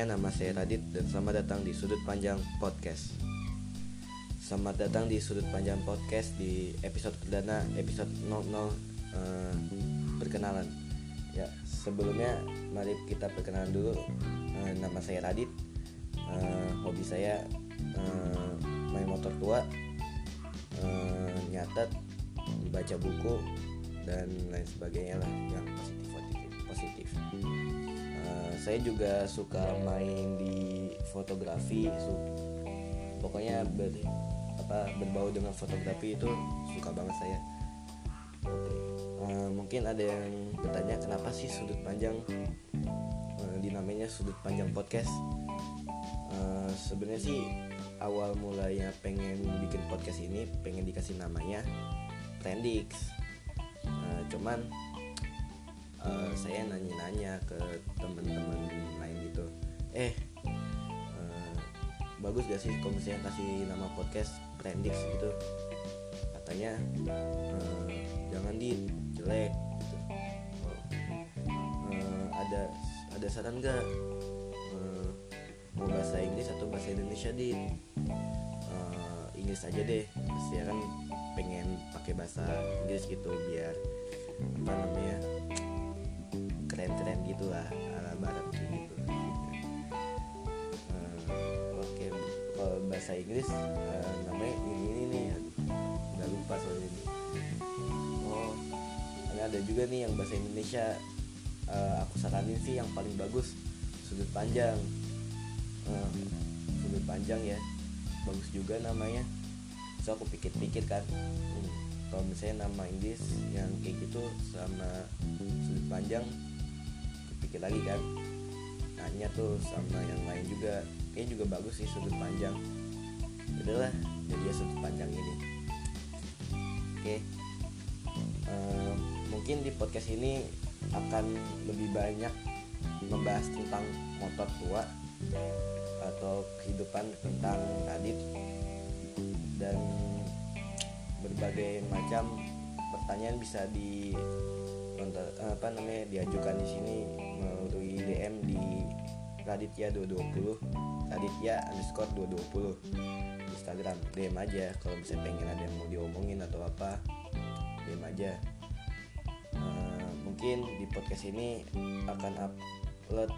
semuanya, nama saya Radit dan selamat datang di Sudut Panjang Podcast. Selamat datang di Sudut Panjang Podcast di episode perdana, episode 00 uh, perkenalan. Ya, sebelumnya mari kita perkenalan dulu. Uh, nama saya Radit. Uh, hobi saya uh, main motor tua, uh, nyatet, baca buku dan lain sebagainya lah yang positif positif. Saya juga suka main di fotografi su pokoknya ber apa berbau dengan fotografi itu suka banget saya. Uh, mungkin ada yang bertanya kenapa sih sudut panjang uh, dinamainya sudut panjang podcast? Uh, sebenarnya sih awal mulanya pengen bikin podcast ini pengen dikasih namanya Trendix. Uh, cuman saya nanya-nanya ke teman-teman lain gitu. Eh uh, bagus gak sih kalau misalnya kasih nama podcast Trendix gitu? Katanya uh, jangan di jelek gitu. Uh, ada ada saran gak? Mau bahasa Inggris atau bahasa Indonesia di? Uh, Inggris aja deh. Saya kan pengen pakai bahasa Inggris gitu biar apa namanya keren-keren gitu lah ala barat gitu. Uh, oke okay. kalau bahasa Inggris uh, namanya ini ini nih udah lupa soalnya ini oh. Ada juga nih yang bahasa Indonesia uh, aku saranin sih yang paling bagus sudut panjang. Uh, sudut panjang ya bagus juga namanya. So aku pikir-pikir kan hmm, kalau misalnya nama Inggris yang kayak gitu sama sudut panjang pikir lagi kan. Nanya tuh sama yang lain juga. Kayaknya juga bagus sih sudut panjang. Udahlah jadi ya sudut panjang ini. Oke. Okay. uh, mungkin di podcast ini akan lebih banyak membahas tentang motor tua atau kehidupan tentang Radit dan berbagai macam pertanyaan bisa di apa namanya diajukan di sini melalui DM di Raditya 220 Raditya underscore 220 Instagram. DM aja kalau misalnya pengen ada yang mau diomongin atau apa DM aja. Uh, mungkin di podcast ini akan upload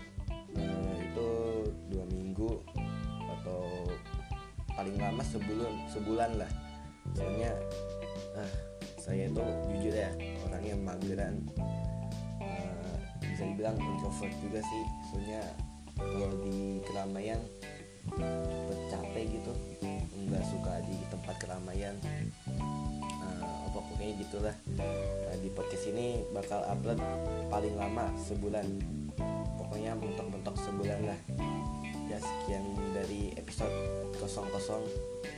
uh, itu dua minggu atau paling lama sebulan sebulan lah. Soalnya uh, saya itu jujur ya orangnya mageran. Uh, bisa dibilang introvert juga sih. Soalnya kalau di keramaian capek gitu. Nggak suka di tempat keramaian. Uh, apa pokoknya gitulah. Nah, di podcast ini bakal upload paling lama sebulan. Pokoknya mentok-mentok sebulan lah. Ya sekian dari episode 00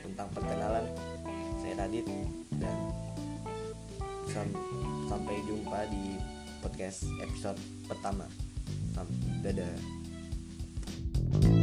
tentang perkenalan. Saya Radit dan Sam sampai jumpa di podcast episode pertama. Sam, dadah. thank you